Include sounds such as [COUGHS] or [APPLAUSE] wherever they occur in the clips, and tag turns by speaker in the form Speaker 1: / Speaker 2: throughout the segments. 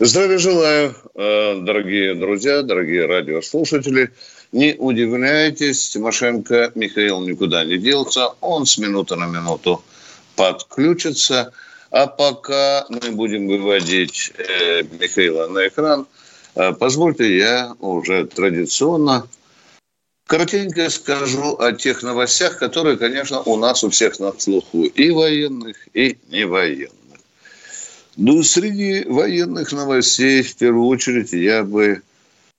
Speaker 1: Здравия желаю, э, дорогие друзья, дорогие радиослушатели. Не удивляйтесь, Тимошенко Михаил никуда не делся. Он с минуты на минуту подключится. А пока мы будем выводить э, Михаила на экран, э, позвольте я уже традиционно коротенько скажу о тех новостях, которые, конечно, у нас у всех на слуху. И военных, и не военных. Ну, среди военных новостей, в первую очередь, я бы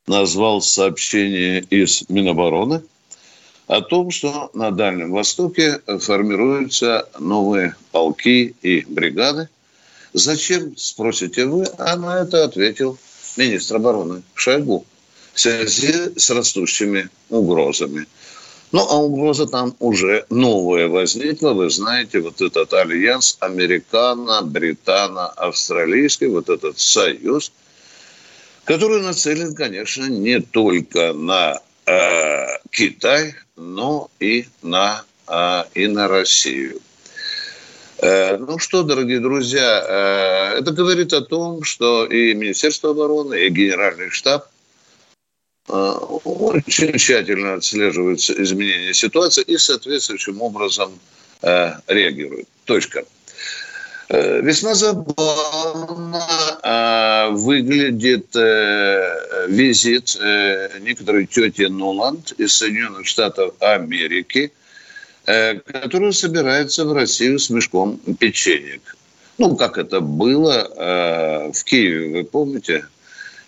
Speaker 1: назвал сообщение из Минобороны о том, что на Дальнем Востоке формируются новые полки и бригады. Зачем, спросите вы, а на это ответил министр обороны Шойгу в связи с растущими угрозами. Ну, а угроза там уже новая возникла. Вы знаете, вот этот альянс американо-британо-австралийский, вот этот союз, который нацелен, конечно, не только на э, Китай, но и на, э, и на Россию. Э, ну что, дорогие друзья, э, это говорит о том, что и Министерство обороны, и Генеральный штаб – очень тщательно отслеживаются изменения ситуации и соответствующим образом э, реагируют. Точка. Э, весьма забавно выглядит визит некоторой тети Нуланд из Соединенных Штатов Америки, которая собирается в Россию с мешком печенек. Ну, как это было в Киеве, вы помните,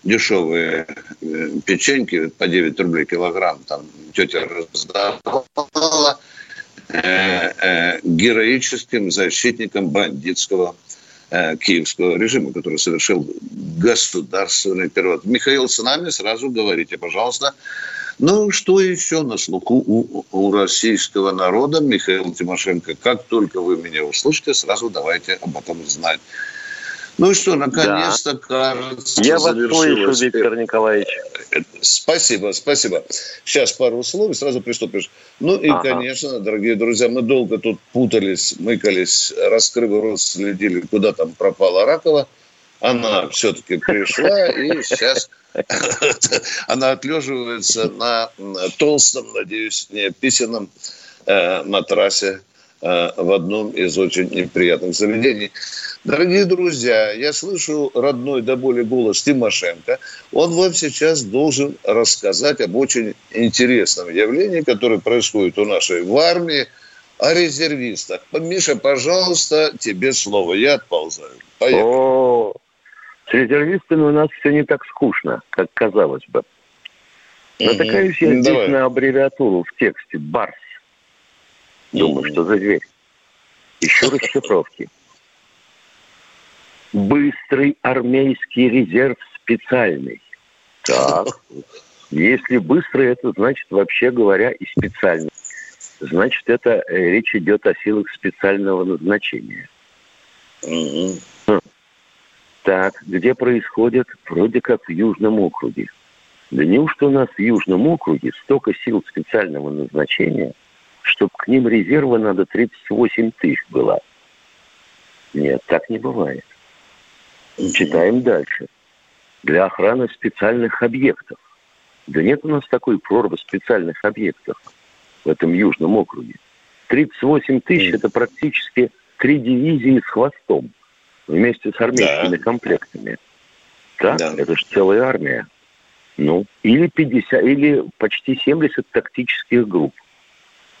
Speaker 1: дешевые э, печеньки по 9 рублей килограмм, там тетя раздавала э, э, героическим защитникам бандитского киевского режима, который совершил государственный переворот. Михаил, с нами сразу говорите, пожалуйста, ну, что еще на слуху у, у российского народа, Михаил Тимошенко? Как только вы меня услышите, сразу давайте об этом знать. Ну и что, наконец-то, да. кажется,
Speaker 2: Я вас слышу, Виктор Николаевич.
Speaker 1: Спасибо, спасибо. Сейчас пару слов и сразу приступишь. Ну и, ага. конечно, дорогие друзья, мы долго тут путались, мыкались, раскрыв рот, следили, куда там пропала Ракова. Она все-таки пришла, и сейчас [LAUGHS] она отлеживается на толстом, надеюсь, не писаном э, матрасе э, в одном из очень неприятных заведений. Дорогие друзья, я слышу родной до боли голос Тимошенко. Он вам сейчас должен рассказать об очень интересном явлении, которое происходит у нашей в армии, о резервистах. Миша, пожалуйста, тебе слово. Я отползаю.
Speaker 2: Поехали. О, с резервистами у нас все не так скучно, как казалось бы. Натыкаюсь я здесь на аббревиатуру в тексте «Барс». Думаю, что за дверь. Еще расшифровки. Быстрый армейский резерв специальный. Так. Если быстрый, это значит, вообще говоря, и специальный. Значит, это э, речь идет о силах специального назначения. Угу. Так, где происходит? Вроде как в Южном округе. Да неужто у нас в Южном округе столько сил специального назначения, чтобы к ним резерва надо 38 тысяч было? Нет, так не бывает. Читаем дальше. Для охраны специальных объектов. Да нет у нас такой прорвы специальных объектов в этом южном округе. 38 тысяч – это практически три дивизии с хвостом вместе с армейскими да. комплектами. Так, да. это же целая армия. Ну, или 50, или почти 70 тактических групп.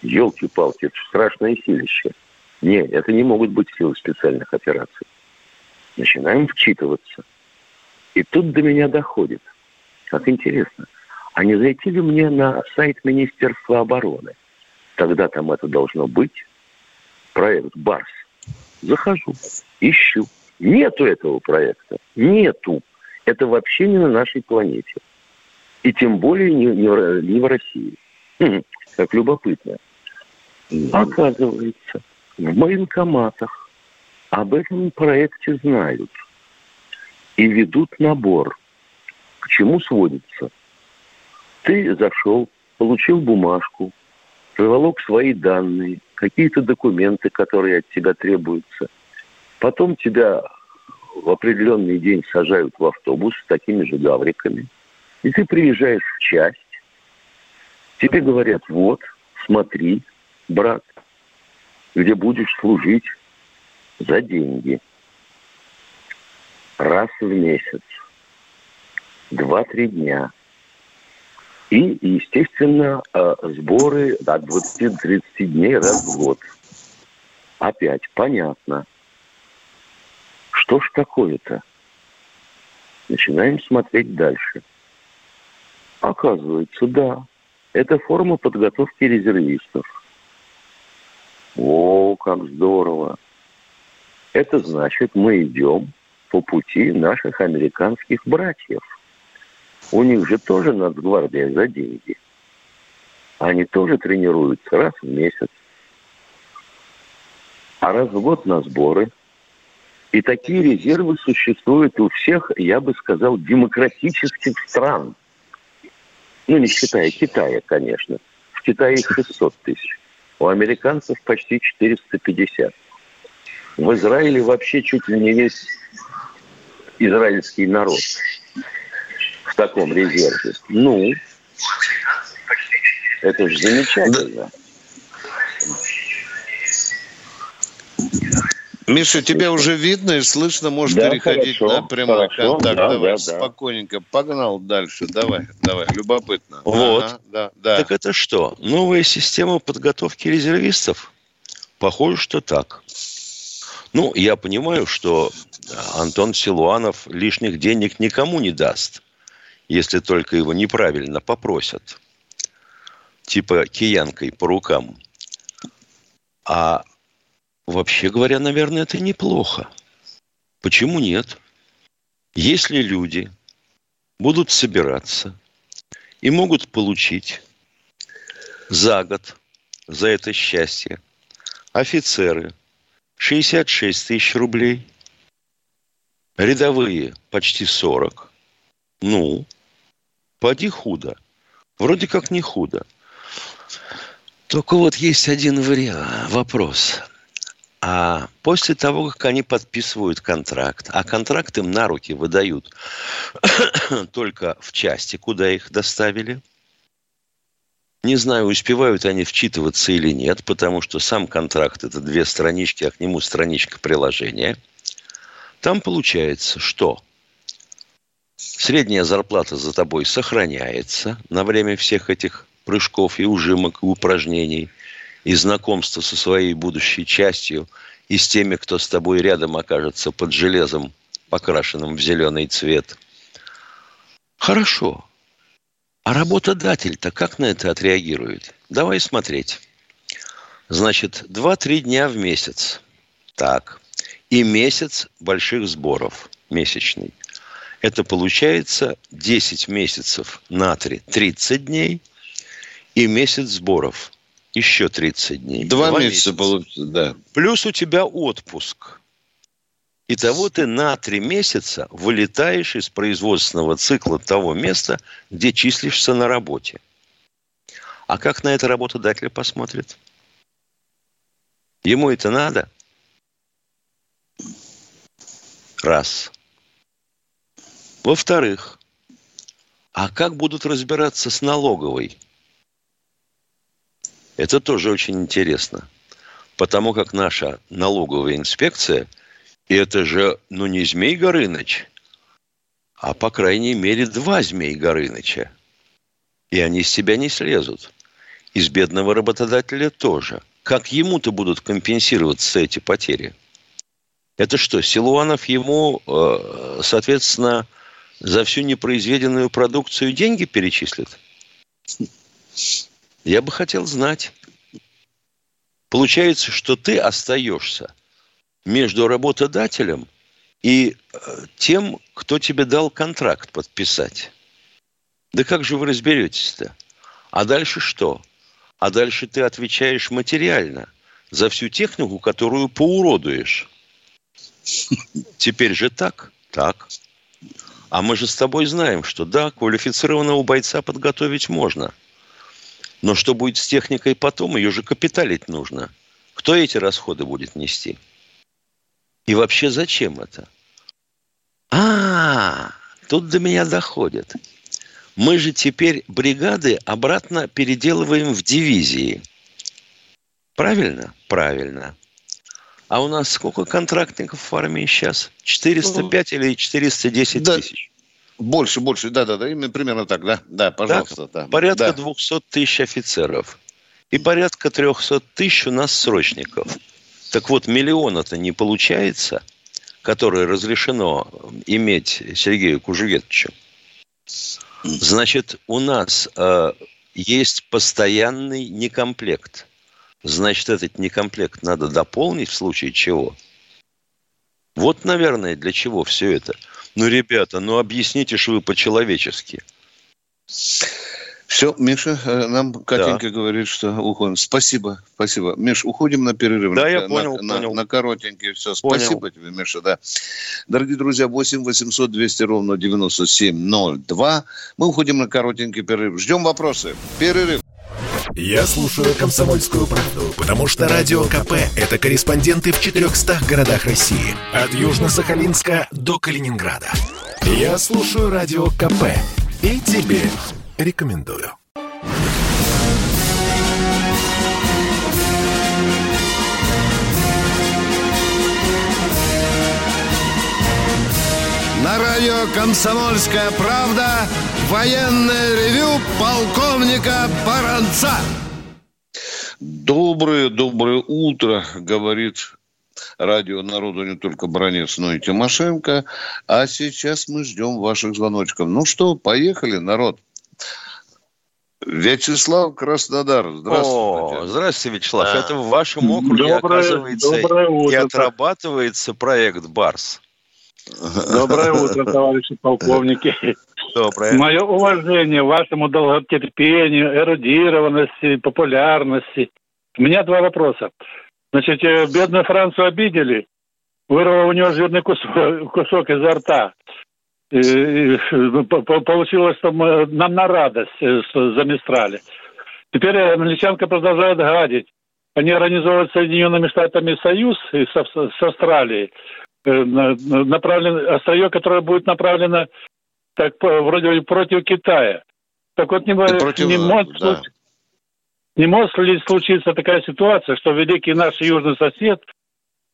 Speaker 2: Елки-палки, это страшное силище. Нет, это не могут быть силы специальных операций начинаем вчитываться. И тут до меня доходит. Как интересно. А не зайти ли мне на сайт Министерства обороны? Тогда там это должно быть. Проект «Барс». Захожу, ищу. Нету этого проекта. Нету. Это вообще не на нашей планете. И тем более не, не, не в России. Хм, как любопытно. Оказывается, в военкоматах об этом проекте знают и ведут набор. К чему сводится? Ты зашел, получил бумажку, приволок свои данные, какие-то документы, которые от тебя требуются. Потом тебя в определенный день сажают в автобус с такими же гавриками. И ты приезжаешь в часть. Тебе говорят, вот, смотри, брат, где будешь служить за деньги. Раз в месяц. Два-три дня. И, естественно, э, сборы от 20-30 дней раз в год. Опять понятно. Что ж такое-то? Начинаем смотреть дальше. Оказывается, да, это форма подготовки резервистов. О, как здорово! Это значит, мы идем по пути наших американских братьев – у них же тоже нацгвардия за деньги. Они тоже тренируются раз в месяц. А раз в год на сборы. И такие резервы существуют у всех, я бы сказал, демократических стран. Ну, не считая Китая, конечно. В Китае их 600 тысяч. У американцев почти 450. В Израиле вообще чуть ли не весь израильский народ в таком резерве. Ну, это же замечательно.
Speaker 1: Миша, тебя уже видно и слышно, можешь да, переходить хорошо, на прямой хорошо, контакт. Да, давай, да, спокойненько. Погнал дальше. Давай, давай, любопытно.
Speaker 3: Вот. Ага, да, да. Так это что? Новая система подготовки резервистов? Похоже, что так. Ну, я понимаю, что Антон Силуанов лишних денег никому не даст если только его неправильно попросят. Типа киянкой по рукам. А вообще говоря, наверное, это неплохо. Почему нет? Если люди будут собираться и могут получить за год за это счастье офицеры 66 тысяч рублей, рядовые почти 40, ну, Поди худо. Вроде как не худо. Только вот есть один вариант, вопрос. А после того, как они подписывают контракт, а контракт им на руки выдают [COUGHS] только в части, куда их доставили, не знаю, успевают они вчитываться или нет, потому что сам контракт – это две странички, а к нему страничка приложения. Там получается, что Средняя зарплата за тобой сохраняется на время всех этих прыжков и ужимок, и упражнений, и знакомства со своей будущей частью, и с теми, кто с тобой рядом окажется под железом, покрашенным в зеленый цвет. Хорошо. А работодатель-то как на это отреагирует? Давай смотреть. Значит, 2-3 дня в месяц. Так. И месяц больших сборов месячный. Это получается 10 месяцев на 3, 30 дней и месяц сборов. Еще 30 дней.
Speaker 1: Два, Два месяца, месяца. получится, да.
Speaker 3: Плюс у тебя отпуск. Итого ты на три месяца вылетаешь из производственного цикла того места, где числишься на работе. А как на это работодатель посмотрит? Ему это надо? Раз. Во-вторых, а как будут разбираться с налоговой? Это тоже очень интересно. Потому как наша налоговая инспекция, и это же, ну, не Змей Горыныч, а, по крайней мере, два Змей Горыныча. И они с себя не слезут. Из бедного работодателя тоже. Как ему-то будут компенсироваться эти потери? Это что, Силуанов ему, э, соответственно, за всю непроизведенную продукцию деньги перечислят? Я бы хотел знать. Получается, что ты остаешься между работодателем и э, тем, кто тебе дал контракт подписать. Да как же вы разберетесь-то? А дальше что? А дальше ты отвечаешь материально за всю технику, которую поуродуешь. Теперь же так? Так. А мы же с тобой знаем, что да, квалифицированного бойца подготовить можно. Но что будет с техникой потом, ее же капиталить нужно. Кто эти расходы будет нести? И вообще зачем это? А, тут до меня доходит. Мы же теперь бригады обратно переделываем в дивизии. Правильно? Правильно. А у нас сколько контрактников в армии сейчас? 405 или 410 да, тысяч?
Speaker 1: Больше, больше, да, да, да, именно примерно так, да, да, пожалуйста.
Speaker 3: Так, да. Порядка да. 200 тысяч офицеров и порядка 300 тысяч у нас срочников. Так вот, миллиона-то не получается, который разрешено иметь Сергею Кужугетовичу. Значит, у нас э, есть постоянный некомплект – Значит, этот некомплект надо дополнить в случае чего. Вот, наверное, для чего все это. Ну, ребята, ну объясните, что вы по-человечески.
Speaker 1: Все, Миша, э, нам Катенька да. говорит, что уходим. Спасибо, спасибо. Миш, уходим на перерыв.
Speaker 3: Да,
Speaker 1: на,
Speaker 3: я понял,
Speaker 1: на,
Speaker 3: понял.
Speaker 1: На, на коротенький все. Понял. Спасибо тебе, Миша, да. Дорогие друзья, 8 800 200 ровно 9702. Мы уходим на коротенький перерыв. Ждем вопросы. Перерыв.
Speaker 4: Я слушаю «Комсомольскую правду», потому что «Радио КП» — это корреспонденты в 400 городах России. От Южно-Сахалинска до Калининграда. Я слушаю «Радио КП» и тебе рекомендую.
Speaker 5: На радио «Комсомольская правда» Военное ревю полковника Баранца.
Speaker 1: Доброе, доброе утро, говорит радио народу не только Бронец, но и Тимошенко. А сейчас мы ждем ваших звоночков. Ну что, поехали, народ. Вячеслав Краснодар, здравствуйте.
Speaker 3: О, здравствуйте, Вячеслав. А, Это в вашем округе, доброе, оказывается, доброе утро. и отрабатывается проект «Барс».
Speaker 6: Доброе утро, товарищи полковники. Доброе. Мое уважение вашему долготерпению, эрудированности, популярности. У меня два вопроса. Значит, э, бедную Францию обидели, вырвал у него жирный кусок, кусок изо рта. И, ну, получилось, что мы, нам на радость э, заместрали. Теперь англичанка продолжает гадить. Они организовывают Соединенными Штатами Союз с, с Австралией. Э, направлено, острие, которое будет направлено так вроде против Китая. Так вот не, против, не, может, да. не может ли случиться такая ситуация, что великий наш южный сосед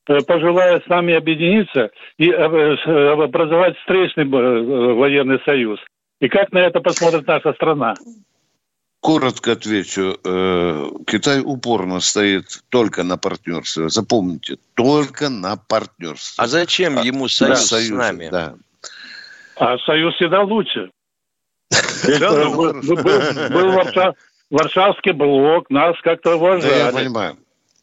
Speaker 6: э, пожелает с нами объединиться и э, образовать встречный военный союз? И как на это посмотрит наша страна?
Speaker 1: Коротко отвечу. Э, Китай упорно стоит только на партнерстве. Запомните, только на партнерстве.
Speaker 3: А зачем а, ему союз, да, союз с нами?
Speaker 6: Да. А союз всегда лучше. [LAUGHS] Был Варшавский блок, нас как-то уважали. Да,
Speaker 1: я понимаю.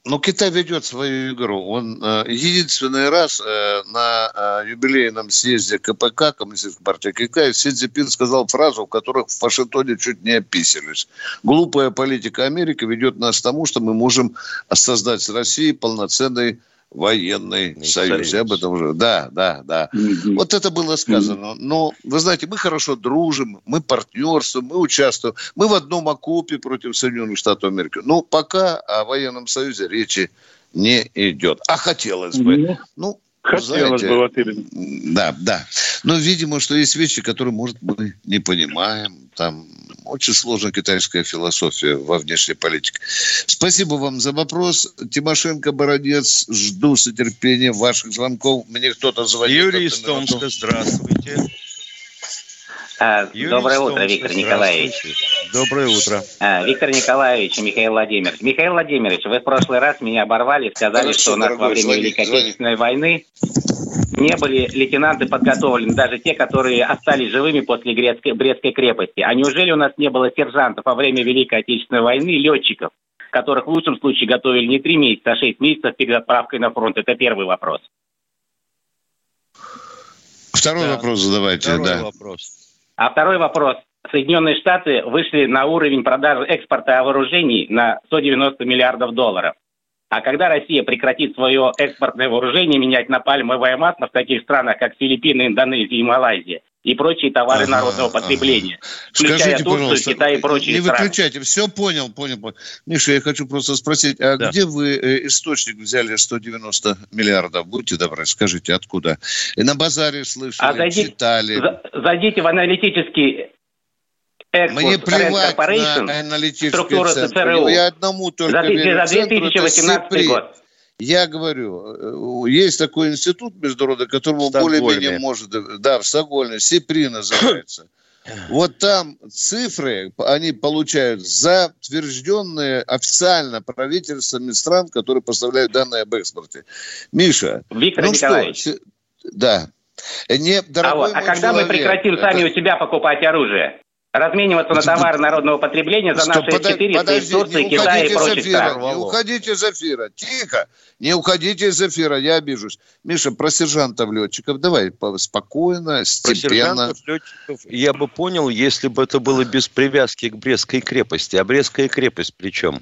Speaker 1: Но Китай ведет свою игру. Он э, единственный раз э, на э, юбилейном съезде КПК, Коммунистической партии Китая, Си Цзипин сказал фразу, в которой в Вашингтоне чуть не описались. Глупая политика Америки ведет нас к тому, что мы можем создать с Россией полноценный военный союз. союз. Я об этом уже. Да, да, да. Mm-hmm. Вот это было сказано. Но вы знаете, мы хорошо дружим, мы партнерствуем, мы участвуем. Мы в одном окопе против Соединенных Штатов Америки. Но пока о военном союзе речи не идет. А хотелось бы. Mm-hmm. Ну,
Speaker 6: Хотелось знаете, бы, вот именно.
Speaker 1: Да, да. Но, видимо, что есть вещи, которые, может, мы не понимаем. Там очень сложная китайская философия во внешней политике. Спасибо вам за вопрос. Тимошенко, Бородец, жду с нетерпением ваших звонков. Мне кто-то звонит.
Speaker 3: Юрий из Томска, здравствуйте.
Speaker 7: А, доброе утро, Виктор Николаевич.
Speaker 3: Доброе утро.
Speaker 7: А, Виктор Николаевич и Михаил Владимирович. Михаил Владимирович, вы в прошлый раз меня оборвали, сказали, Хорошо, что у нас во время звони, Великой звони. Отечественной войны не были лейтенанты подготовлены, даже те, которые остались живыми после Грецкой, Брестской крепости. А неужели у нас не было сержантов во время Великой Отечественной войны, летчиков, которых в лучшем случае готовили не три месяца, а шесть месяцев перед отправкой на фронт? Это первый вопрос.
Speaker 1: Второй да. вопрос задавайте,
Speaker 3: Второй
Speaker 1: да.
Speaker 3: вопрос.
Speaker 7: А второй вопрос. Соединенные Штаты вышли на уровень продажи экспорта вооружений на 190 миллиардов долларов. А когда Россия прекратит свое экспортное вооружение менять на пальмовое масло в таких странах, как Филиппины, Индонезия и Малайзия, и прочие товары ага, народного потребления, ага. включая
Speaker 1: Скажите, Турцию, Китай и прочие
Speaker 7: не
Speaker 1: страны. Не выключайте, все понял, понял, понял. Миша, я хочу просто спросить, а да. где вы э, источник взяли 190 миллиардов? Будьте добры, скажите, откуда? И на базаре слышали, а зайдите, читали.
Speaker 7: Зайдите в аналитический
Speaker 1: мне плевать на аналитический центр. ЦРУ. Я одному только за, верю. За 2018 год. Я говорю, э, есть такой институт международный, которому более-менее может... Да, в Стокгольме, СИПРИ называется. [CLEARS THROAT] Вот там цифры, они получают затвержденные официально правительствами стран, которые поставляют данные об экспорте. Миша,
Speaker 7: Виктор ну Николаевич. Что?
Speaker 1: Да.
Speaker 7: Не, а, вот, а когда человек, мы прекратим это... сами у себя покупать оружие? Размениваться на товары народного потребления за наши 400 из Турции, Китая и прочих стран.
Speaker 1: Не уходите из эфира. Тихо. Не уходите из эфира, я обижусь. Миша, про сержантов-летчиков давай спокойно, степенно. Про
Speaker 3: сержантов-летчиков я бы понял, если бы это было без привязки к Брестской крепости. А Брестская крепость при чем?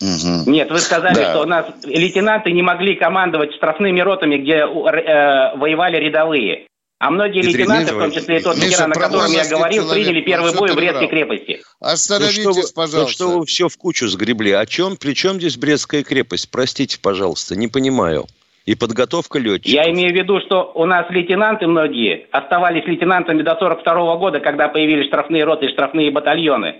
Speaker 7: Угу. Нет, вы сказали, да. что у нас лейтенанты не могли командовать штрафными ротами, где э, воевали рядовые. А многие Петрин, лейтенанты, в том числе и тот ветеран, о котором я говорил, человек, приняли первый бой в Брестской крепости.
Speaker 1: Остановитесь, ну, что пожалуйста. Ну
Speaker 3: что вы все в кучу сгребли? О чем? При чем здесь Брестская крепость? Простите, пожалуйста, не понимаю. И подготовка летчиков.
Speaker 7: Я имею в виду, что у нас лейтенанты многие оставались лейтенантами до 42 года, когда появились штрафные роты и штрафные батальоны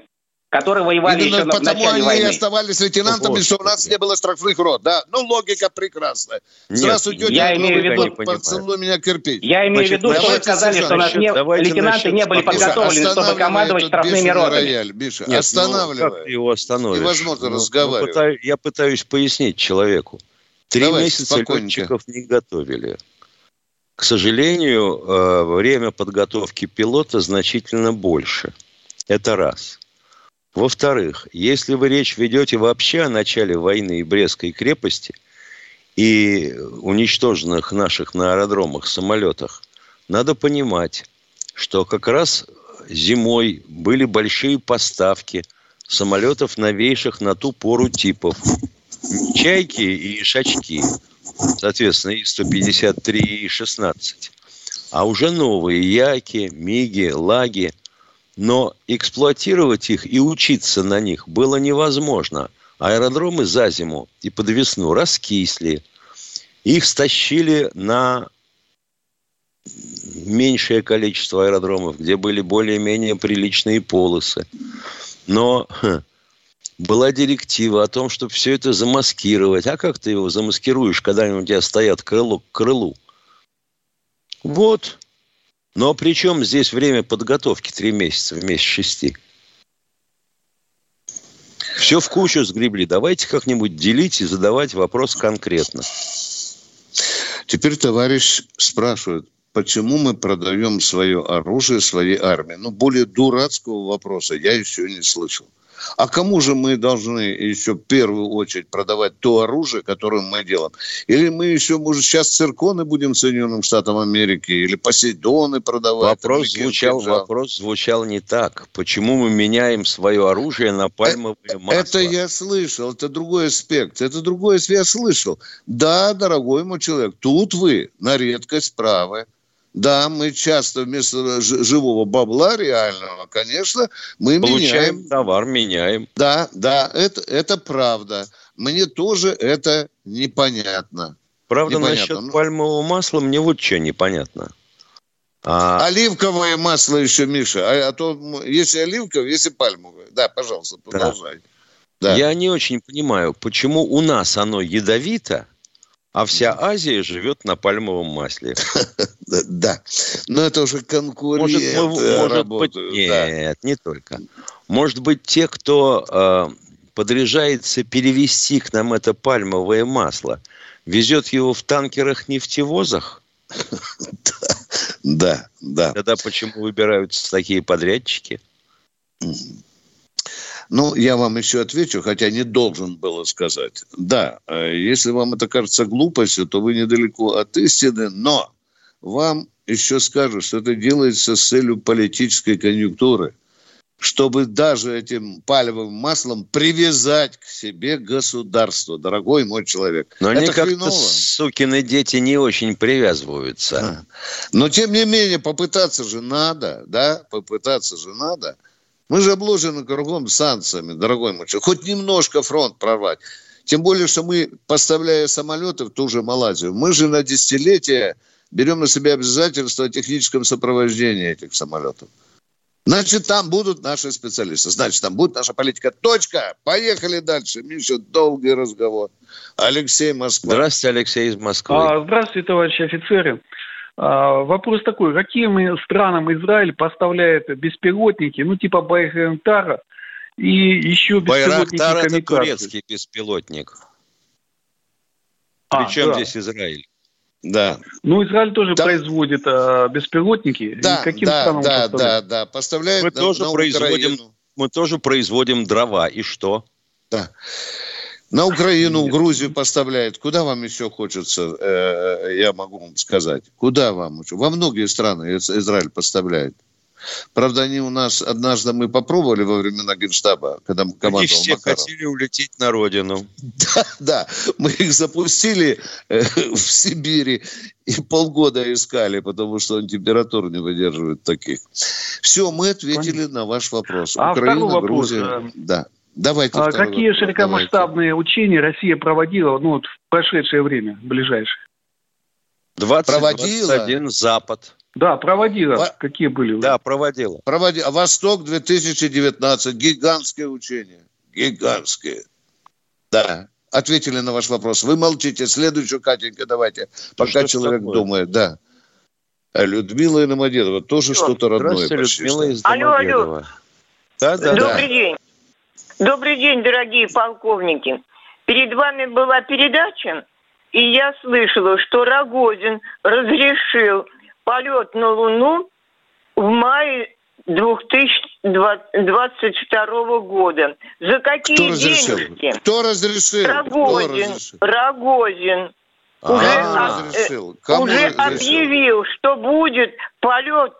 Speaker 7: которые воевали Именно еще
Speaker 1: потому
Speaker 7: в начале
Speaker 1: они
Speaker 7: войны.
Speaker 1: оставались лейтенантами, вот, что у нас не было штрафных рот. Да? Ну, логика прекрасная.
Speaker 7: Нет, Здравствуйте, я имею в виду,
Speaker 1: поцелуй меня кирпич.
Speaker 7: Я имею в виду, что вы сказали, что у нас не, лейтенанты не были подготовлены, чтобы командовать штрафными ротами. Рояль,
Speaker 1: Миша, Нет, останавливай. Ну, как
Speaker 3: ты его остановишь?
Speaker 1: Невозможно ну, разговаривать.
Speaker 3: Ну, пытаюсь, я пытаюсь пояснить человеку. Три Давай, месяца летчиков не готовили. К сожалению, э, время подготовки пилота значительно больше. Это раз. Во-вторых, если вы речь ведете вообще о начале войны и Брестской крепости и уничтоженных наших на аэродромах самолетах, надо понимать, что как раз зимой были большие поставки самолетов новейших на ту пору типов. Чайки и шачки, соответственно, И-153 и И-16. А уже новые Яки, Миги, Лаги – но эксплуатировать их и учиться на них было невозможно. Аэродромы за зиму и под весну раскисли. Их стащили на меньшее количество аэродромов, где были более-менее приличные полосы. Но ха, была директива о том, чтобы все это замаскировать. А как ты его замаскируешь, когда у тебя стоят крыло к крылу? Вот, но при чем здесь время подготовки три месяца вместе шести? Все в кучу сгребли. Давайте как-нибудь делить и задавать вопрос конкретно.
Speaker 1: Теперь товарищ спрашивает, почему мы продаем свое оружие своей армии? Ну, более дурацкого вопроса я еще не слышал. А кому же мы должны еще в первую очередь продавать то оружие, которое мы делаем? Или мы еще, может, сейчас цирконы будем Соединенным Штатам Америки, или Посейдоны продавать?
Speaker 3: Вопрос звучал, вопрос звучал не так. Почему мы меняем свое оружие на пальмовое
Speaker 1: э, масло? Это я слышал, это другой аспект. Это другой я слышал. Да, дорогой мой человек, тут вы на редкость правы. Да, мы часто вместо живого бабла реального, конечно, мы
Speaker 3: Получаем
Speaker 1: меняем.
Speaker 3: товар, меняем.
Speaker 1: Да, да, это, это правда. Мне тоже это непонятно.
Speaker 3: Правда, непонятно. насчет ну... пальмового масла мне вот что непонятно.
Speaker 1: А... Оливковое масло еще, Миша. А, а то если оливковое, если пальмовое. Да, пожалуйста, продолжай.
Speaker 3: Да. Да. Я не очень понимаю, почему у нас оно ядовито, а вся Азия живет на пальмовом масле. [LAUGHS]
Speaker 1: Да, но это уже конкуренты
Speaker 3: может, быть, нет, не только. Может быть, те, кто э, подряжается перевести к нам это пальмовое масло, везет его в танкерах-нефтевозах? [LAUGHS]
Speaker 1: Да, да.
Speaker 3: Тогда почему выбираются такие подрядчики?
Speaker 1: Ну, я вам еще отвечу, хотя не должен было сказать. Да, э, если вам это кажется глупостью, то вы недалеко от истины, но вам еще скажут, что это делается с целью политической конъюнктуры. чтобы даже этим палевым маслом привязать к себе государство, дорогой мой человек.
Speaker 3: Но Это они как-то, сукины дети, не очень привязываются. А.
Speaker 1: Но, тем не менее, попытаться же надо, да, попытаться же надо. Мы же обложены кругом санкциями, дорогой мой человек. Хоть немножко фронт прорвать. Тем более, что мы, поставляя самолеты в ту же Малайзию, мы же на десятилетия берем на себя обязательства о техническом сопровождении этих самолетов. Значит, там будут наши специалисты. Значит, там будет наша политика. Точка. Поехали дальше. Миша, долгий разговор. Алексей Москва.
Speaker 3: Здравствуйте, Алексей из Москвы.
Speaker 6: А, здравствуйте, товарищи офицеры. А, вопрос такой. Каким странам Израиль поставляет беспилотники, ну, типа Байрактара, и еще беспилотники
Speaker 3: Байрактар – это турецкий беспилотник. А, Причем да. здесь Израиль?
Speaker 6: Да. Ну, Израиль тоже да. производит а, беспилотники.
Speaker 1: Да, каким да, да, да, да, поставляет
Speaker 3: мы на, тоже на производим, Украину. Мы тоже производим дрова. И что?
Speaker 1: Да. На Украину, в Грузию поставляет. Куда вам еще хочется, э, я могу вам сказать? Куда вам? Во многие страны Израиль поставляет. Правда, они у нас однажды мы попробовали во времена Генштаба, когда командовал Они
Speaker 3: все Макаров. хотели улететь на родину.
Speaker 1: Да, да. Мы их запустили э, в Сибири и полгода искали, потому что он температуру не выдерживает таких. Все, мы ответили Понятно. на ваш вопрос.
Speaker 6: А Украина, второй Грузия. Вопрос. Да. Давайте. А какие вопрос. широкомасштабные Давайте. учения Россия проводила ну, вот, в прошедшее время, ближайшее?
Speaker 3: 20, проводила? 21 Запад.
Speaker 6: Да, проводила. Во... Какие были?
Speaker 3: Да, проводила.
Speaker 1: Проводила. Восток 2019. Гигантские учения. Гигантские. Да. Ответили на ваш вопрос. Вы молчите. Следующую, Катенька, давайте. Пока что человек такое? думает. Да. А Людмила и Домодедова тоже что-то родное.
Speaker 3: Здравствуйте, Людмила из Алло, алло.
Speaker 8: Да, да, Добрый да. день. Добрый день, дорогие полковники. Перед вами была передача, и я слышала, что Рогозин разрешил полет на Луну в мае 2022 года. За какие Кто денежки?
Speaker 1: Кто разрешил?
Speaker 8: Рогозин. Кто разрешил? А, уже, разрешил. Кому уже разрешил? объявил, что будет полет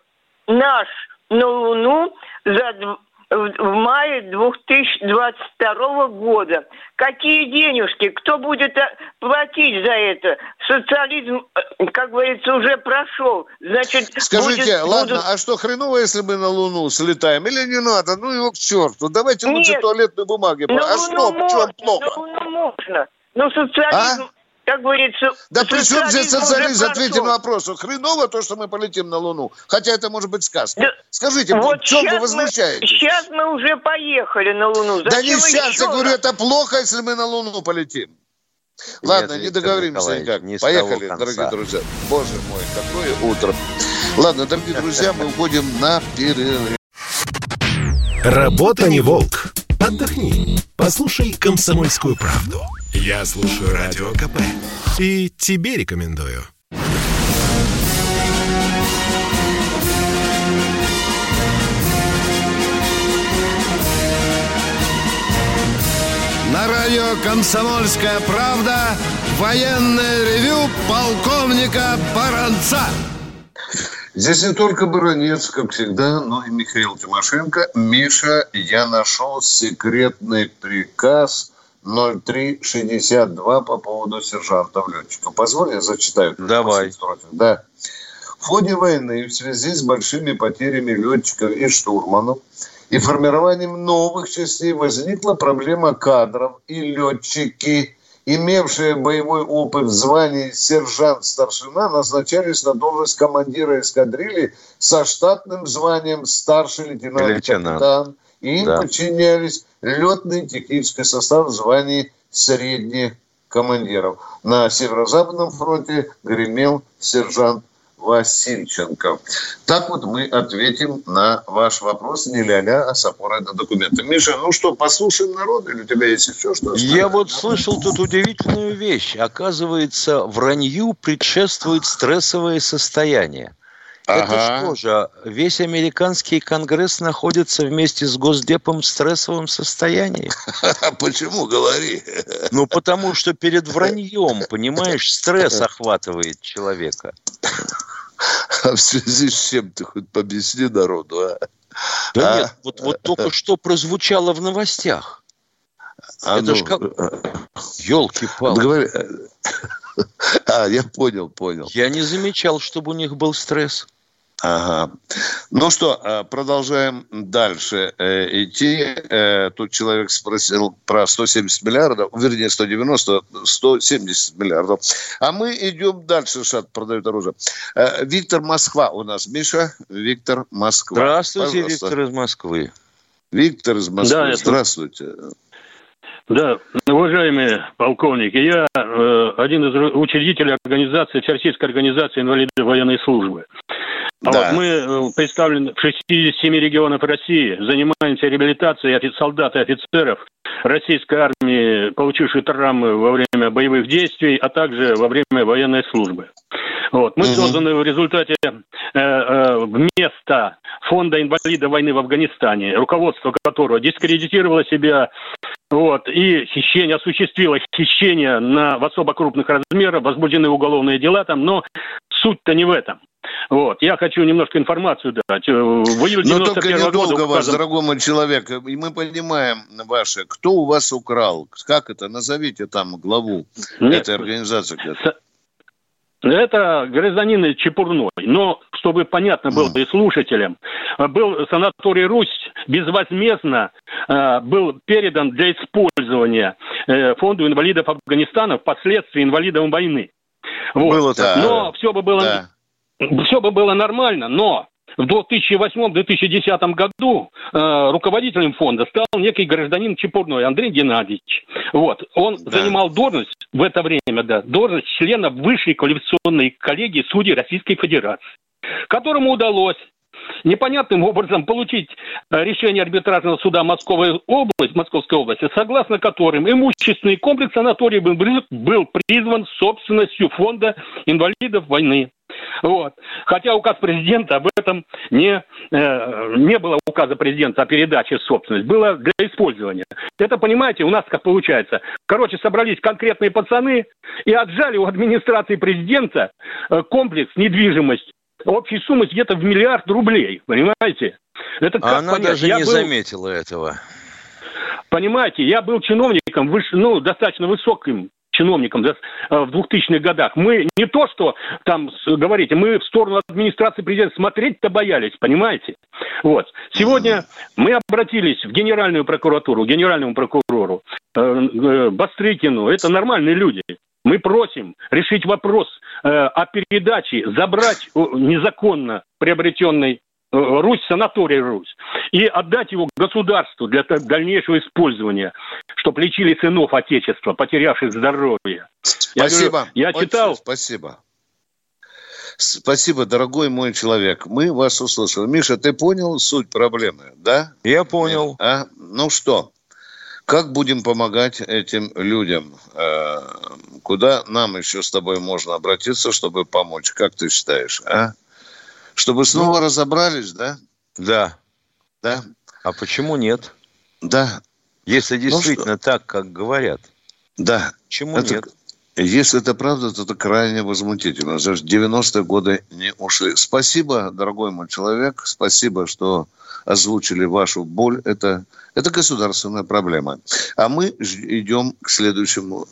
Speaker 8: наш на Луну за в мае 2022 года. Какие денежки? Кто будет э, платить за это? Социализм, э, как говорится, уже прошел. Значит,
Speaker 1: Скажите, будет, ладно, будут... а что, хреново, если мы на Луну слетаем? Или не надо? Ну его к черту. Давайте лучше Нет, туалетной бумаги. А что, в чем плохо?
Speaker 8: На Луну можно. Но социализм... А? Как говорится...
Speaker 1: Да при чем здесь социализм? Ответьте на вопрос. Хреново то, что мы полетим на Луну. Хотя это может быть сказка. Да, Скажите, вот в чем вы возмущаетесь?
Speaker 8: Мы, сейчас мы уже поехали на Луну. Зачем
Speaker 1: да не сейчас, я говорю, это плохо, если мы на Луну полетим. Ладно, Нет, не договоримся никак. Не Поехали, дорогие друзья. Боже мой, какое утро. Ладно, дорогие друзья, мы уходим на перерыв.
Speaker 4: Работа не волк. Отдохни. Послушай комсомольскую правду. Я слушаю Радио КП. И тебе рекомендую.
Speaker 5: На радио «Комсомольская правда» военное ревю полковника Баранца.
Speaker 1: Здесь не только Баранец, как всегда, но и Михаил Тимошенко. Миша, я нашел секретный приказ – 0362 по поводу сержантов-летчиков. Позволь, я зачитаю.
Speaker 3: Давай.
Speaker 1: Да. В ходе войны в связи с большими потерями летчиков и штурманов и формированием новых частей возникла проблема кадров и летчики, имевшие боевой опыт в звании сержант-старшина, назначались на должность командира эскадрильи со штатным званием старший лейтенант-капитан и им да. подчинялись летный технический состав в звании средних командиров. На Северо-Западном фронте гремел сержант Васильченко. Так вот мы ответим на ваш вопрос не ля-ля, а с опорой на документы. Миша, ну что, послушаем народ или у тебя есть еще что-то?
Speaker 3: Я вот слышал тут удивительную вещь. Оказывается, вранью предшествует стрессовое состояние. Ага. Это что же, весь американский конгресс находится вместе с Госдепом в стрессовом состоянии? [LAUGHS]
Speaker 1: Почему, говори?
Speaker 3: Ну, потому что перед враньем, понимаешь, стресс охватывает человека.
Speaker 1: А в связи с чем ты хоть объясни народу, а?
Speaker 3: Да а? нет, вот, вот только что прозвучало в новостях. А Это ну, ж как... Елки-палки. Говори... [LAUGHS]
Speaker 1: А, я понял, понял.
Speaker 3: Я не замечал, чтобы у них был стресс.
Speaker 1: Ага. Ну что, а, продолжаем дальше э, идти. Э, тут человек спросил про 170 миллиардов, вернее, 190, 170 миллиардов. А мы идем дальше, Шат продает оружие. Э, Виктор Москва у нас. Миша, Виктор Москва.
Speaker 3: Здравствуйте, Пожалуйста. Виктор из Москвы.
Speaker 1: Виктор из Москвы, да, здравствуйте.
Speaker 9: Да, уважаемые полковники, я э, один из учредителей организации, Всероссийской организации инвалидов военной службы. А да. вот мы э, представлены в 67 регионах России, занимаемся реабилитацией солдат и офицеров российской армии, получивших травмы во время боевых действий, а также во время военной службы. Вот. Мы угу. созданы в результате э, э, вместо фонда инвалидов войны в Афганистане, руководство которого дискредитировало себя вот, и хищение, осуществило хищение на, в особо крупных размерах, возбуждены уголовные дела там, но суть-то не в этом. Вот. Я хочу немножко информацию дать. Э, в июле
Speaker 1: Но только недолго года вас, дорогой мой человек. И мы понимаем ваше. Кто у вас украл? Как это? Назовите там главу Нет, этой организации.
Speaker 9: Это гражданин Чепурной. Но, чтобы понятно было и слушателям, был санаторий «Русь» безвозмездно э, был передан для использования э, фонду инвалидов Афганистана впоследствии инвалидам войны. Вот. Было так. Но все бы было... Да все бы было нормально, но в 2008-2010 году э, руководителем фонда стал некий гражданин Чепурной Андрей Геннадьевич. Вот. Он да. занимал должность в это время, да, должность члена Высшей квалификационной коллегии судей Российской Федерации, которому удалось непонятным образом получить э, решение арбитражного суда Московской области, Московской области, согласно которым имущественный комплекс санатория был призван собственностью фонда инвалидов войны. Вот. Хотя указ президента об этом не, э, не было указа президента о передаче собственности, было для использования. Это, понимаете, у нас как получается. Короче, собрались конкретные пацаны и отжали у администрации президента э, комплекс недвижимость общей суммы где-то в миллиард рублей, понимаете?
Speaker 3: Это а она понять? даже я не был... заметила этого.
Speaker 9: Понимаете, я был чиновником, выше, ну, достаточно высоким чиновникам э, в 2000-х годах. Мы не то, что там говорите, мы в сторону администрации президента смотреть-то боялись, понимаете? Вот. Сегодня мы обратились в Генеральную прокуратуру, генеральному прокурору, э, э, Бастрыкину. Это нормальные люди. Мы просим решить вопрос о передаче, забрать незаконно приобретенный Русь, санаторий Русь, и отдать его государству для дальнейшего использования, чтобы лечили сынов Отечества, потерявших здоровье.
Speaker 1: Спасибо. Я, говорю, я читал... Спасибо. Спасибо, дорогой мой человек. Мы вас услышали. Миша, ты понял суть проблемы, да?
Speaker 3: Я понял.
Speaker 1: А? Ну что, как будем помогать этим людям? Э, куда нам еще с тобой можно обратиться, чтобы помочь? Как ты считаешь, а? Чтобы снова ну, разобрались, да?
Speaker 3: Да.
Speaker 1: Да.
Speaker 3: А почему нет?
Speaker 1: Да.
Speaker 3: Если ну действительно ну, так, как говорят.
Speaker 1: Да.
Speaker 3: Почему это, нет?
Speaker 1: Если это правда, то это крайне возмутительно. Даже 90-е годы не ушли. Спасибо, дорогой мой человек. Спасибо, что озвучили вашу боль. Это, это государственная проблема. А мы идем к следующему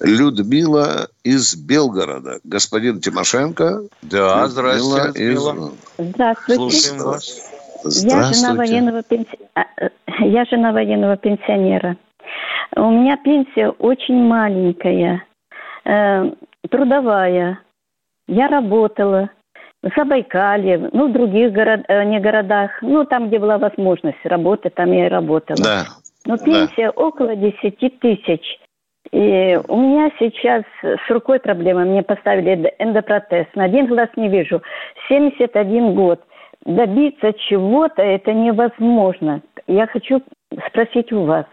Speaker 1: Людмила из Белгорода. Господин Тимошенко.
Speaker 3: Да, здравствуйте,
Speaker 10: Людмила. Из... Здравствуйте. Слушаем вас. Я жена, военного пенси... А, э, я жена военного пенсионера. У меня пенсия очень маленькая, э, трудовая. Я работала в Забайкалье, ну, в других город, э, не городах, ну, там, где была возможность работать, там я и работала. Да. Но пенсия да. около 10 тысяч. И у меня сейчас с рукой проблема. Мне поставили эндопротез. На один глаз не вижу. 71 год. Добиться чего-то это невозможно. Я хочу спросить у вас,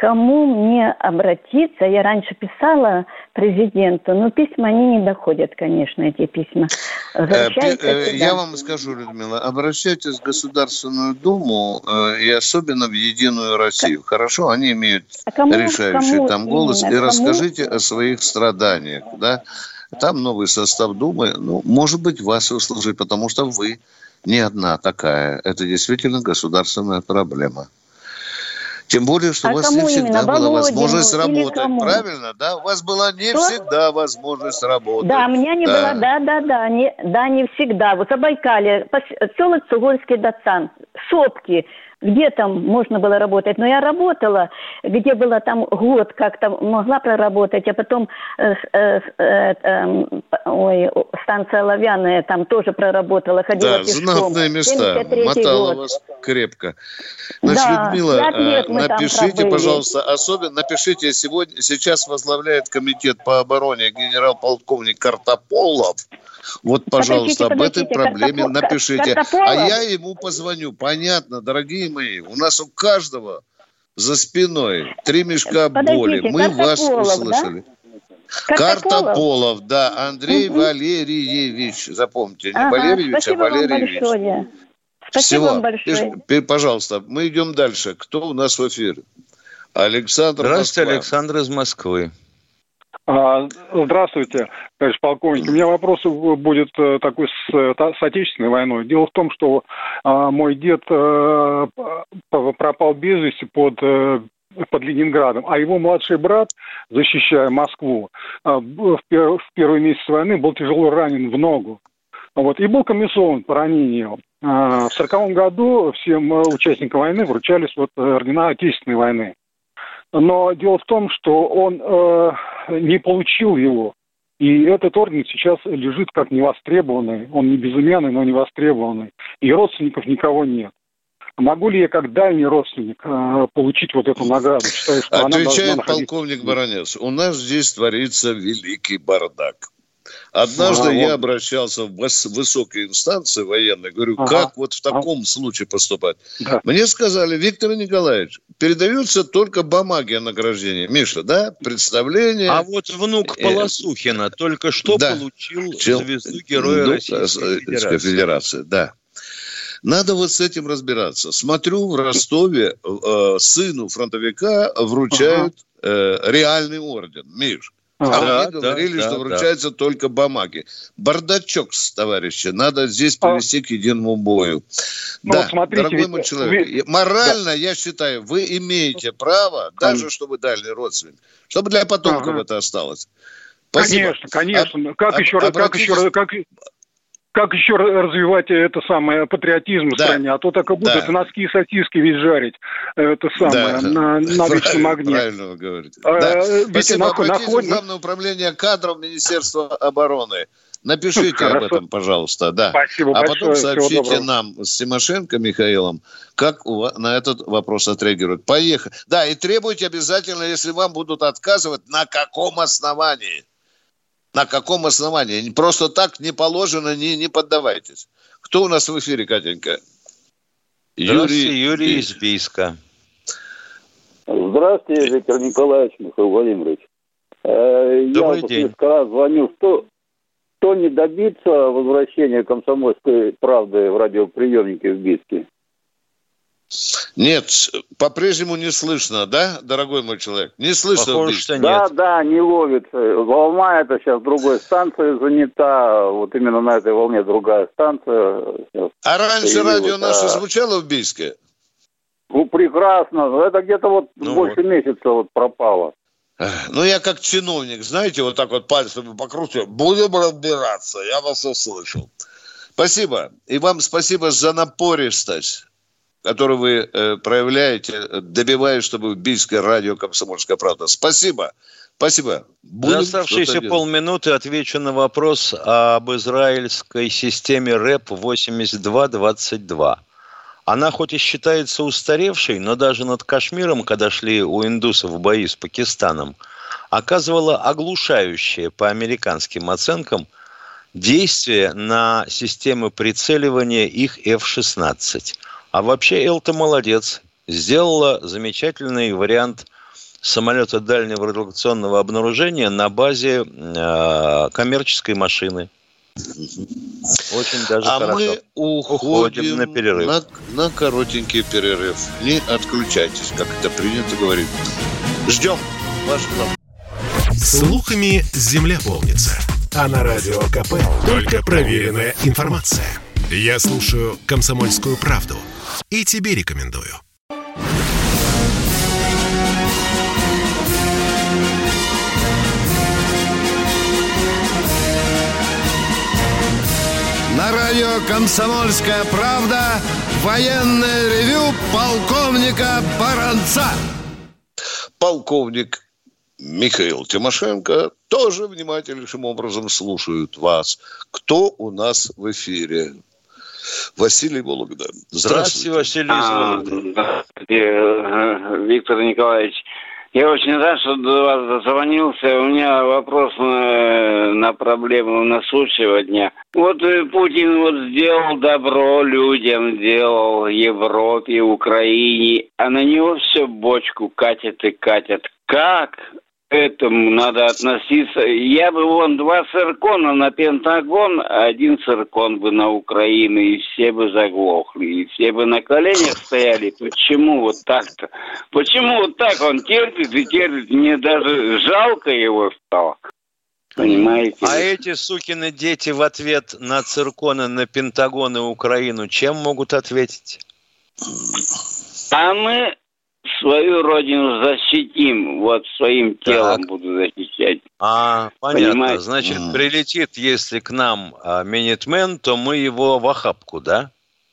Speaker 10: кому мне обратиться? Я раньше писала президенту, но письма они не доходят, конечно, эти письма.
Speaker 1: Э, э, я вам скажу, Людмила, обращайтесь в Государственную Думу э, и особенно в Единую Россию. Хорошо, они имеют а кому, решающий кому там голос. Именно, и кому? расскажите о своих страданиях. Да? Там новый состав Думы. Ну, может быть, вас услышать, потому что вы не одна такая. Это действительно государственная проблема. Тем более, что а у вас не всегда именно? была Володину возможность работать. Кому? Правильно, да? У вас была не что? всегда возможность работать.
Speaker 10: Да, у меня не да. было, да, да, да, не, да, не всегда. Вот Забайкалье, поселок Сугольский Дацан, Сопки, где там можно было работать. Но я работала, где было там год как-то могла проработать, а потом э, э, э, э, ой, станция Лавяная там тоже проработала, ходила да,
Speaker 1: пешком. знатные места, мотала год. вас крепко. Значит, да, Людмила, э, напишите, пожалуйста, особенно напишите, сегодня, сейчас возглавляет комитет по обороне генерал-полковник Картополов. Вот, пожалуйста, подождите, об этой проблеме Картопол... напишите. Картополов? А я ему позвоню. Понятно, дорогие мои, у нас у каждого за спиной три мешка подождите, боли. Мы вас услышали. Да? Картополов? Картополов, да, Андрей угу. Валерьевич, запомните, не ага, Валерьевич, а Валерьевич. Вам большое. Спасибо Всего. вам большое. Пожалуйста, мы идем дальше. Кто у нас в эфире? Александр
Speaker 3: Здравствуйте, Москва. Александр из Москвы.
Speaker 11: А, здравствуйте, товарищ полковник. У меня вопрос будет э, такой с, с Отечественной войной. Дело в том, что а, мой дед а, пропал без вести под э, под Ленинградом, а его младший брат, защищая Москву, в, пер, в первый месяц войны был тяжело ранен в ногу. Вот, и был комиссован по ранению. В сороковом году всем участникам войны вручались вот ордена Отечественной войны. Но дело в том, что он э, не получил его. И этот орден сейчас лежит как невостребованный. Он не безымянный, но невостребованный. И родственников никого нет. Могу ли я как дальний родственник э, получить вот эту награду?
Speaker 1: Считаю, что Отвечает она полковник Баранец. У нас здесь творится великий бардак. Однажды а, я обращался в высокие инстанции военные, говорю, ага. как вот в таком а. случае поступать? Да. Мне сказали, Виктор Николаевич, передаются только бумаги о награждении. Миша, да? Представление.
Speaker 3: А вот внук э, Полосухина только что да. получил Чел... звезду Героя ну, Российской э, Федерации.
Speaker 1: Федерации. Да. Надо вот с этим разбираться. Смотрю, в Ростове э, сыну фронтовика вручают ага. э, реальный орден. Миш, а да, мне говорили, да, что да, вручаются да. только бумаги. Бардачок, товарищи, надо здесь привести а... к единому бою. Ну, да, смотрите, дорогой мой человек, вы... морально, да. я считаю, вы имеете право, даже чтобы дальний родственник, чтобы для потомков ага. это осталось.
Speaker 11: Спасибо. Конечно, конечно. А, как, а, еще, как еще, как, как еще развивать это самое патриотизм в да. стране, а то так и будут да. носки и сосиски ведь жарить это самое да. на, на вечном огне.
Speaker 1: Правильно вы говорите. А, да. Спасибо. На, Обратитесь на... Главное управление кадров Министерства обороны. Напишите Хорошо. об этом, пожалуйста, да.
Speaker 11: Спасибо
Speaker 1: а потом сообщите нам с Тимошенко Михаилом, как у вас на этот вопрос отреагируют. Поехали. Да, и требуйте обязательно, если вам будут отказывать, на каком основании. На каком основании? Просто так не положено, не, не поддавайтесь. Кто у нас в эфире, Катенька?
Speaker 3: Юрий, Юрий из Бийска.
Speaker 12: Здравствуйте, Виктор Николаевич, Михаил Владимирович.
Speaker 3: Э, Добрый Я день.
Speaker 12: раз звоню. Что, что не добиться возвращения комсомольской правды в радиоприемнике в Бийске?
Speaker 1: Нет, по-прежнему не слышно, да, дорогой мой человек? Не слышно.
Speaker 12: Похоже, что нет. Да, да, не ловит. Волна это сейчас другой [LAUGHS] станции занята. Вот именно на этой волне другая станция.
Speaker 1: а раньше радио наше звучало в Бийске?
Speaker 12: Ну, прекрасно. Это где-то вот ну больше вот. месяца вот пропало.
Speaker 1: Ну, я как чиновник, знаете, вот так вот пальцами покрутил. Будем разбираться. Я вас услышал. Спасибо. И вам спасибо за напористость который вы э, проявляете, добиваясь, чтобы в Бийское радио «Комсомольская правда». Спасибо. Спасибо.
Speaker 3: Будем оставшиеся полминуты отвечу на вопрос об израильской системе РЭП 8222. Она хоть и считается устаревшей, но даже над Кашмиром, когда шли у индусов бои с Пакистаном, оказывала оглушающее по американским оценкам действие на системы прицеливания их F-16. А вообще Элта молодец. Сделала замечательный вариант самолета дальнего радиолокационного обнаружения на базе э, коммерческой машины.
Speaker 1: Очень даже а хорошо. мы уходим, уходим на перерыв. На, на коротенький перерыв. Не отключайтесь, как это принято говорить. Ждем ваш план.
Speaker 4: Слухами земля полнится. А на радио КП только проверенная информация. Я слушаю «Комсомольскую правду» и тебе рекомендую.
Speaker 5: На радио «Комсомольская правда» военное ревю полковника Баранца.
Speaker 1: Полковник Михаил Тимошенко тоже внимательнейшим образом слушают вас. Кто у нас в эфире? Василий Вологда.
Speaker 3: Здравствуйте, Василий
Speaker 13: а, Здравствуйте, Виктор Николаевич. Я очень рад, что до вас дозвонился. У меня вопрос на, на проблему насущего дня. Вот э, Путин вот сделал добро людям, сделал Европе, Украине, а на него все бочку катят и катят. Как этому надо относиться. Я бы вон два циркона на Пентагон, а один циркон бы на Украину, и все бы заглохли, и все бы на коленях стояли. Почему вот так-то? Почему вот так он терпит и терпит? Мне даже жалко его стало. Понимаете?
Speaker 3: А эти сукины дети в ответ на цирконы, на Пентагон и Украину чем могут ответить?
Speaker 13: А мы свою родину защитим, вот своим телом так. буду защищать.
Speaker 3: А, понятно. Понимаете? Значит, прилетит, если к нам а, Минитмен, то мы его в охапку, да?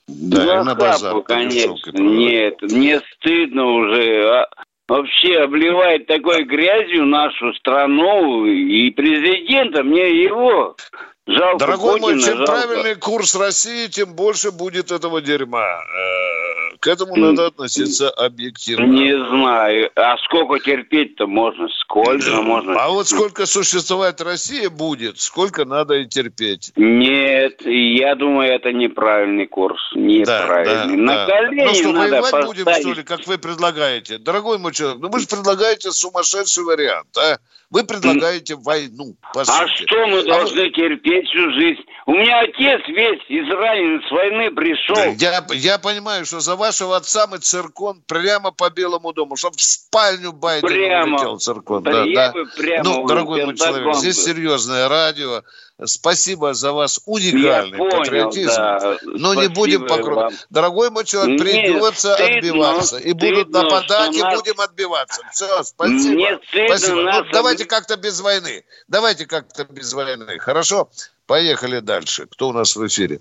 Speaker 13: Да, в охапку, базар, конечно. Нет, мне стыдно уже. А, вообще обливает такой грязью нашу страну и президента, мне его жалко.
Speaker 1: Дорогой
Speaker 13: Путина,
Speaker 1: мой, чем
Speaker 13: жалко.
Speaker 1: правильный курс России, тем больше будет этого дерьма. Э, к этому надо относиться объективно.
Speaker 13: Не знаю. А сколько терпеть-то можно? Сколько можно?
Speaker 1: А вот сколько существовать Россия будет, сколько надо и терпеть.
Speaker 13: Нет, я думаю, это неправильный курс. Неправильный.
Speaker 1: Да,
Speaker 13: На
Speaker 1: да.
Speaker 13: колени
Speaker 1: Ну что,
Speaker 13: надо
Speaker 1: воевать
Speaker 13: поставить.
Speaker 1: будем, что ли, как вы предлагаете? Дорогой мой человек, ну вы же предлагаете сумасшедший вариант, а? Вы предлагаете войну, по
Speaker 13: А
Speaker 1: сути.
Speaker 13: что мы
Speaker 1: А
Speaker 13: должны терпеть всю жизнь? У меня отец весь изранен с войны пришел.
Speaker 1: Я, я понимаю, что за вашего отца мы циркон прямо по Белому дому, чтобы в спальню Байдена
Speaker 13: Прямо.
Speaker 1: улетел циркон.
Speaker 13: Да
Speaker 1: Да, да.
Speaker 13: прямо
Speaker 1: ну, дорогой мой человек, здесь серьезное радио. Спасибо за вас уникальный
Speaker 13: Я понял,
Speaker 1: патриотизм.
Speaker 13: да.
Speaker 1: Но не
Speaker 13: Спасибо
Speaker 1: будем
Speaker 13: вам.
Speaker 1: покрывать. Дорогой мой человек,
Speaker 13: Мне
Speaker 1: придется
Speaker 13: стыдно,
Speaker 1: отбиваться. И будут
Speaker 13: стыдно,
Speaker 1: нападать, и
Speaker 13: нас-
Speaker 1: будем отбиваться. Все, спасибо.
Speaker 13: Стыдно
Speaker 1: спасибо. Ну,
Speaker 13: нас
Speaker 1: давайте
Speaker 13: об-
Speaker 1: как-то без войны. Давайте как-то без войны. Хорошо? Поехали дальше. Кто у нас в эфире?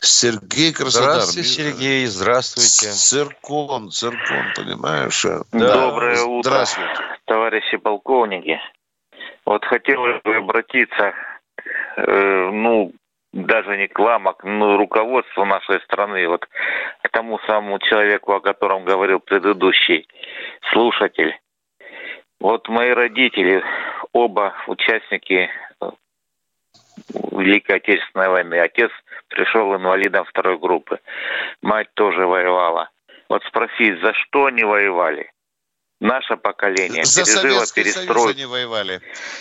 Speaker 1: Сергей Краснодар.
Speaker 3: Здравствуйте, Сергей, здравствуйте.
Speaker 1: Циркон, циркон, понимаешь? а?
Speaker 14: Доброе утро,
Speaker 1: Здравствуйте.
Speaker 14: товарищи полковники. Вот хотелось бы обратиться, э, ну, даже не к вам, а ну, руководству нашей страны, вот к тому самому человеку, о котором говорил предыдущий слушатель. Вот мои родители, оба участники э, Великой Отечественной войны. Отец пришел инвалидом второй группы. Мать тоже воевала. Вот спросить, за что они воевали? Наше поколение
Speaker 1: За
Speaker 14: пережило
Speaker 1: Советский Союз
Speaker 14: перестройку.
Speaker 1: они воевали.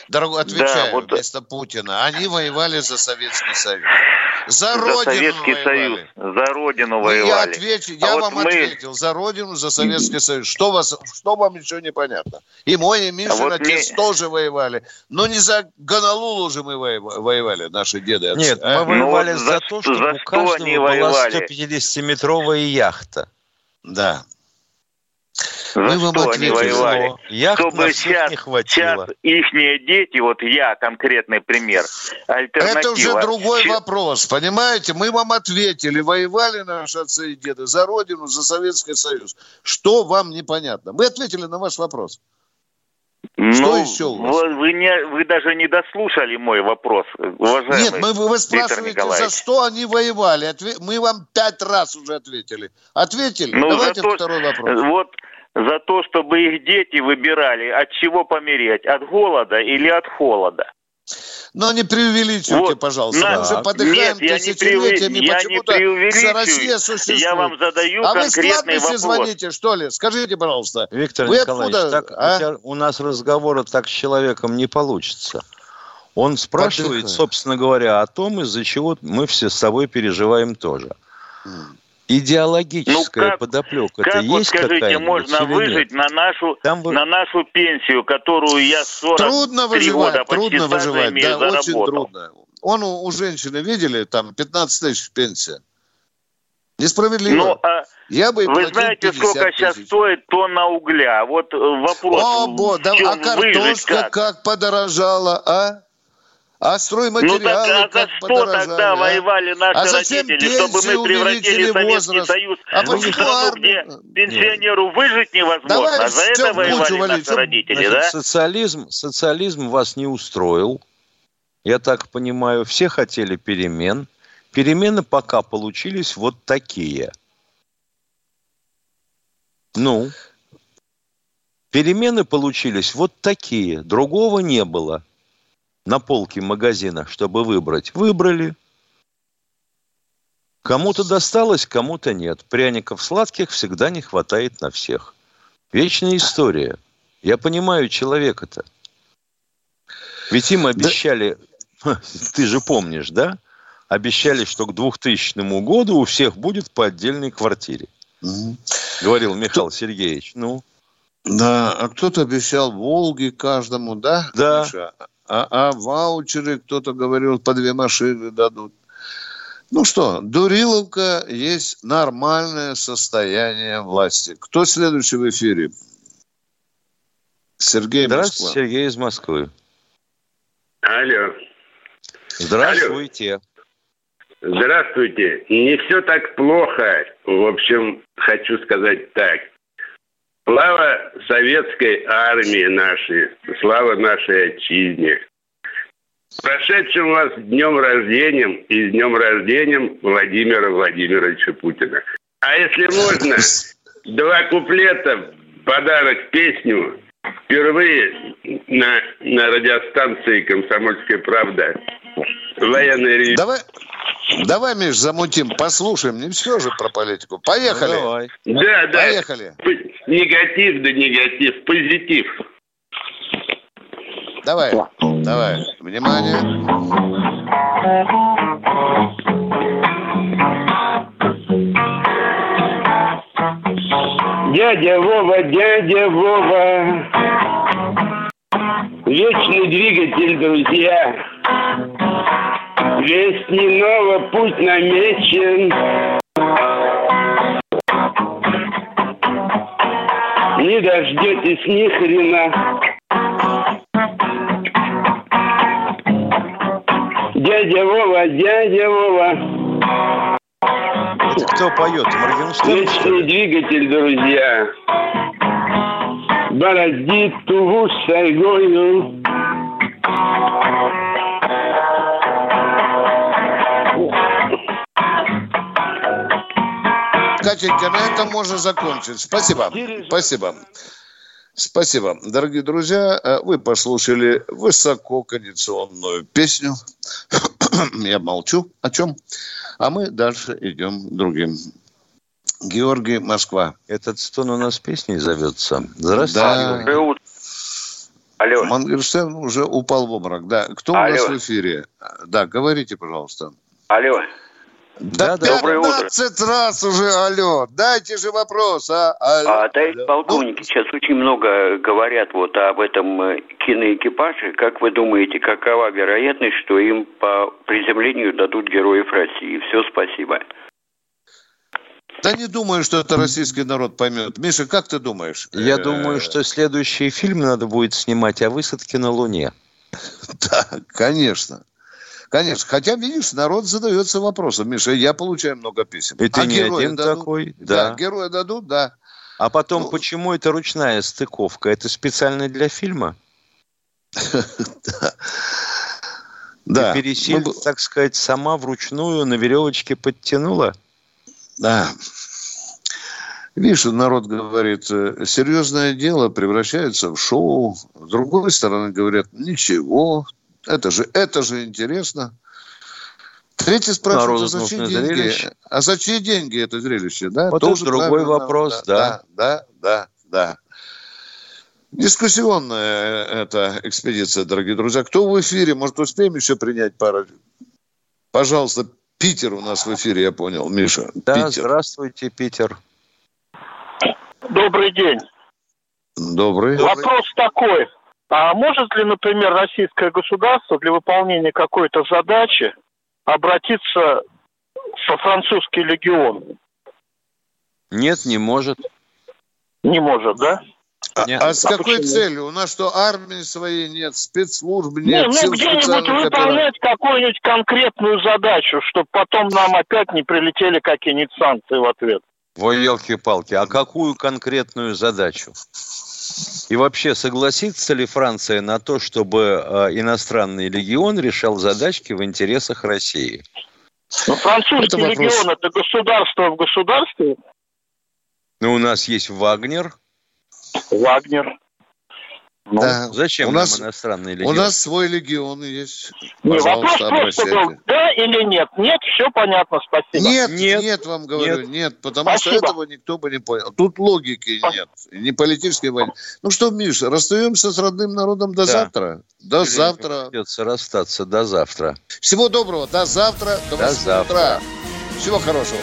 Speaker 1: Дорогой, отвечаю
Speaker 14: Да, вот-
Speaker 1: вместо Путина. Они воевали за Советский Союз. За,
Speaker 14: За
Speaker 1: Родину
Speaker 14: Советский
Speaker 1: воевали.
Speaker 14: Союз, за Родину
Speaker 1: Ну,
Speaker 14: воевали.
Speaker 1: я отвечу, я
Speaker 14: А вот
Speaker 1: вам
Speaker 14: мы-
Speaker 1: ответил. За Родину, за Советский Союз. Что, вас, что вам еще непонятно? И мой, и Мишин
Speaker 14: А вот
Speaker 1: отец
Speaker 14: мне-
Speaker 1: тоже воевали. Но не за Гонолулу же мы воева- воевали, наши деды. отцы,
Speaker 3: Нет,
Speaker 1: а?
Speaker 3: мы воевали
Speaker 14: вот
Speaker 3: за,
Speaker 14: за
Speaker 3: то,
Speaker 14: что-
Speaker 3: чтобы
Speaker 14: за
Speaker 3: у
Speaker 14: что
Speaker 3: каждого
Speaker 14: они
Speaker 3: была
Speaker 14: воевали?
Speaker 3: 150-метровая яхта.
Speaker 1: Да.
Speaker 14: За
Speaker 1: Мы вам
Speaker 14: что они
Speaker 1: ответили.
Speaker 14: воевали?
Speaker 3: Яхт
Speaker 14: Чтобы сейчас,
Speaker 3: не
Speaker 14: сейчас
Speaker 3: хватило.
Speaker 14: ихние дети, вот я конкретный пример, альтернатива.
Speaker 1: Это уже другой
Speaker 14: Че-
Speaker 1: вопрос, понимаете? Мы вам ответили, воевали наши отцы и деды за Родину, за Советский Союз. Что вам непонятно? Мы ответили на ваш вопрос.
Speaker 14: Ну,
Speaker 1: еще у вас?
Speaker 14: Вы, вы не, вы даже не дослушали мой вопрос, уважаемый
Speaker 1: Нет, мы, вы спрашиваете, за что они воевали. Отве- Мы вам пять раз уже ответили. Ответили?
Speaker 14: Ну,
Speaker 1: Давайте
Speaker 14: то,
Speaker 1: второй вопрос.
Speaker 14: Вот за то, чтобы их дети выбирали, от чего помереть, от голода или от холода.
Speaker 1: Но не преувеличивайте,
Speaker 14: Вот,
Speaker 1: пожалуйста. Мы уже подыхаем
Speaker 14: Нет,
Speaker 1: тысячелетиями.
Speaker 14: я
Speaker 1: Почему-то вся Россия существует.
Speaker 14: Я вам задаю
Speaker 1: а вы с кладбища
Speaker 14: вопрос.
Speaker 1: звоните, что ли? Скажите, пожалуйста.
Speaker 3: Виктор
Speaker 1: Вы
Speaker 3: Николаевич,
Speaker 1: откуда,
Speaker 3: так,
Speaker 1: а?
Speaker 3: у, нас разговора так с человеком не получится. Он спрашивает,
Speaker 1: Подыхай.
Speaker 3: собственно говоря, о том, из-за чего мы все с тобой переживаем тоже. Идеологическая
Speaker 14: Ну, как-
Speaker 3: подоплека
Speaker 14: Как вот
Speaker 3: есть
Speaker 14: скажите, можно
Speaker 3: нет?
Speaker 14: выжить на нашу,
Speaker 3: Там вы-
Speaker 14: на нашу пенсию, которую я 43
Speaker 1: Трудно выживать,
Speaker 14: года
Speaker 1: трудно выживать. Да, очень
Speaker 14: заработал?
Speaker 1: трудно. Он у, у женщины, видели, там 15 тысяч пенсия. Несправедливо. Ну, а
Speaker 15: я бы вы знаете, сколько тысяч. сейчас стоит тонна угля? Вот э, вопрос.
Speaker 1: О, бо, да, а картошка как? как подорожала, а? А стройматериалы ну так, а
Speaker 15: как за что подорожали, тогда а? воевали наши а родители, чтобы мы превратили Советский возраст? Союз а в страну, где пенсионеру Нет. выжить невозможно, Давай а за это воевали валить, наши родители, Значит, да?
Speaker 3: Социализм, социализм вас не устроил, я так понимаю, все хотели перемен, перемены пока получились вот такие. Ну, перемены получились вот такие, другого не было – на полке магазина, чтобы выбрать. Выбрали. Кому-то досталось, кому-то нет. Пряников сладких всегда не хватает на всех. Вечная история. Я понимаю человека-то. Ведь им обещали, [LAUGHS] да. ты же помнишь, да? Обещали, что к 2000 году у всех будет по отдельной квартире. Угу. Говорил Михаил Кто... Сергеевич. Ну.
Speaker 1: Да, а кто-то обещал Волги каждому, да?
Speaker 3: Да.
Speaker 1: Миша? А, а ваучеры, кто-то говорил, по две машины дадут. Ну что, Дуриловка есть нормальное состояние власти. Кто следующий в эфире? Сергей
Speaker 3: Здравствуйте, Москва. Сергей из Москвы.
Speaker 16: Алло.
Speaker 3: Здравствуйте.
Speaker 16: Алло. Здравствуйте. Не все так плохо. В общем, хочу сказать так. Слава советской армии нашей, слава нашей отчизне. Прошедшим вас днем рождения и с днем рождения Владимира Владимировича Путина. А если можно, два куплета, подарок песню, впервые на, на радиостанции «Комсомольская правда» военный ревью.
Speaker 1: Давай, давай, Миш, замутим, послушаем. Не все же про политику. Поехали. Ну, давай.
Speaker 16: Да, да. Поехали. Негатив да негатив. Позитив.
Speaker 1: Давай, давай. Внимание.
Speaker 16: Дядя Вова, дядя Вова, Вечный двигатель, друзья. Весняного путь намечен. Не дождетесь ни хрена. Дядя Вова, дядя Вова.
Speaker 3: Кто поет? Моргенштерн?
Speaker 16: Вечный двигатель, друзья бороздит Туву с Сайгою.
Speaker 1: Катенька, на этом можно закончить. Спасибо. Спасибо. Спасибо. Дорогие друзья, э, вы послушали высококондиционную песню. [COUGHS] Я молчу. О чем? А мы дальше идем другим Георгий, Москва.
Speaker 3: Этот стон у нас песней зовется. Здравствуйте.
Speaker 1: Да. Алло. Мангерштейн уже упал в обморок. Да. Кто Алло. у нас в эфире? Да, говорите, пожалуйста.
Speaker 16: Алло.
Speaker 1: Да, да 15 раз уже алло. Дайте же вопрос, а? Алло.
Speaker 15: А, товарищ алло. полковник, ну... сейчас очень много говорят вот об этом э, киноэкипаже. Как вы думаете, какова вероятность, что им по приземлению дадут героев России? Все, спасибо.
Speaker 1: Да не думаю, что это российский народ поймет. Миша, как ты думаешь?
Speaker 3: Я думаю, что следующий фильм надо будет снимать о высадке на Луне. [LAUGHS]
Speaker 1: Да, конечно. Конечно. Хотя, видишь, народ задается вопросом. Миша, я получаю много писем.
Speaker 3: Ты а не один дадут? такой.
Speaker 1: Да. да, героя дадут, да.
Speaker 3: А потом, ну, почему это ручная стыковка? Это специально для фильма? [LAUGHS] Да. Пересиль, так сказать, сама вручную на веревочке подтянула?
Speaker 1: Да. Видишь, народ говорит, э, серьезное дело превращается в шоу. С другой стороны говорят, ничего, это же, это же интересно. Третий спрашивает, а за чьи деньги? Зрелище. А за чьи деньги это зрелище? Да?
Speaker 3: Вот Тоже другой вопрос,
Speaker 1: да. Да, да, да, да. Дискуссионная э, эта экспедиция, дорогие друзья. Кто в эфире? Может, успеем еще принять пару? Пожалуйста, Питер у нас в эфире, я понял, Миша.
Speaker 3: Да, Питер. здравствуйте, Питер.
Speaker 17: Добрый день.
Speaker 1: Добрый.
Speaker 17: Вопрос такой. А может ли, например, российское государство для выполнения какой-то задачи обратиться во французский легион?
Speaker 3: Нет, не может.
Speaker 17: Не может, да?
Speaker 1: А, а с какой почему? целью? У нас что, армии своей нет, спецслужб нет,
Speaker 17: не, ну, где-нибудь выполнять какую-нибудь конкретную задачу, чтобы потом нам опять не прилетели какие-нибудь санкции в ответ.
Speaker 3: Ой, елки-палки, а какую конкретную задачу? И вообще, согласится ли Франция на то, чтобы э, иностранный легион решал задачки в интересах России?
Speaker 17: Ну, французский это вопрос... легион – это государство в государстве.
Speaker 3: Ну, у нас есть Вагнер.
Speaker 17: Вагнер.
Speaker 3: Ну, да. Зачем у нас, иностранный легион?
Speaker 1: У нас свой легион есть.
Speaker 17: Не, вопрос просто был, да или нет? Нет, все понятно, спасибо.
Speaker 1: Нет, нет, нет вам говорю, нет, нет потому спасибо. что этого никто бы не понял. Тут логики спасибо. нет, не политической войны. Ну что, Миша, расстаемся с родным народом до да. завтра. До Или завтра.
Speaker 3: Придется расстаться до завтра.
Speaker 1: Всего доброго, до завтра, до, до завтра. утра. Всего хорошего.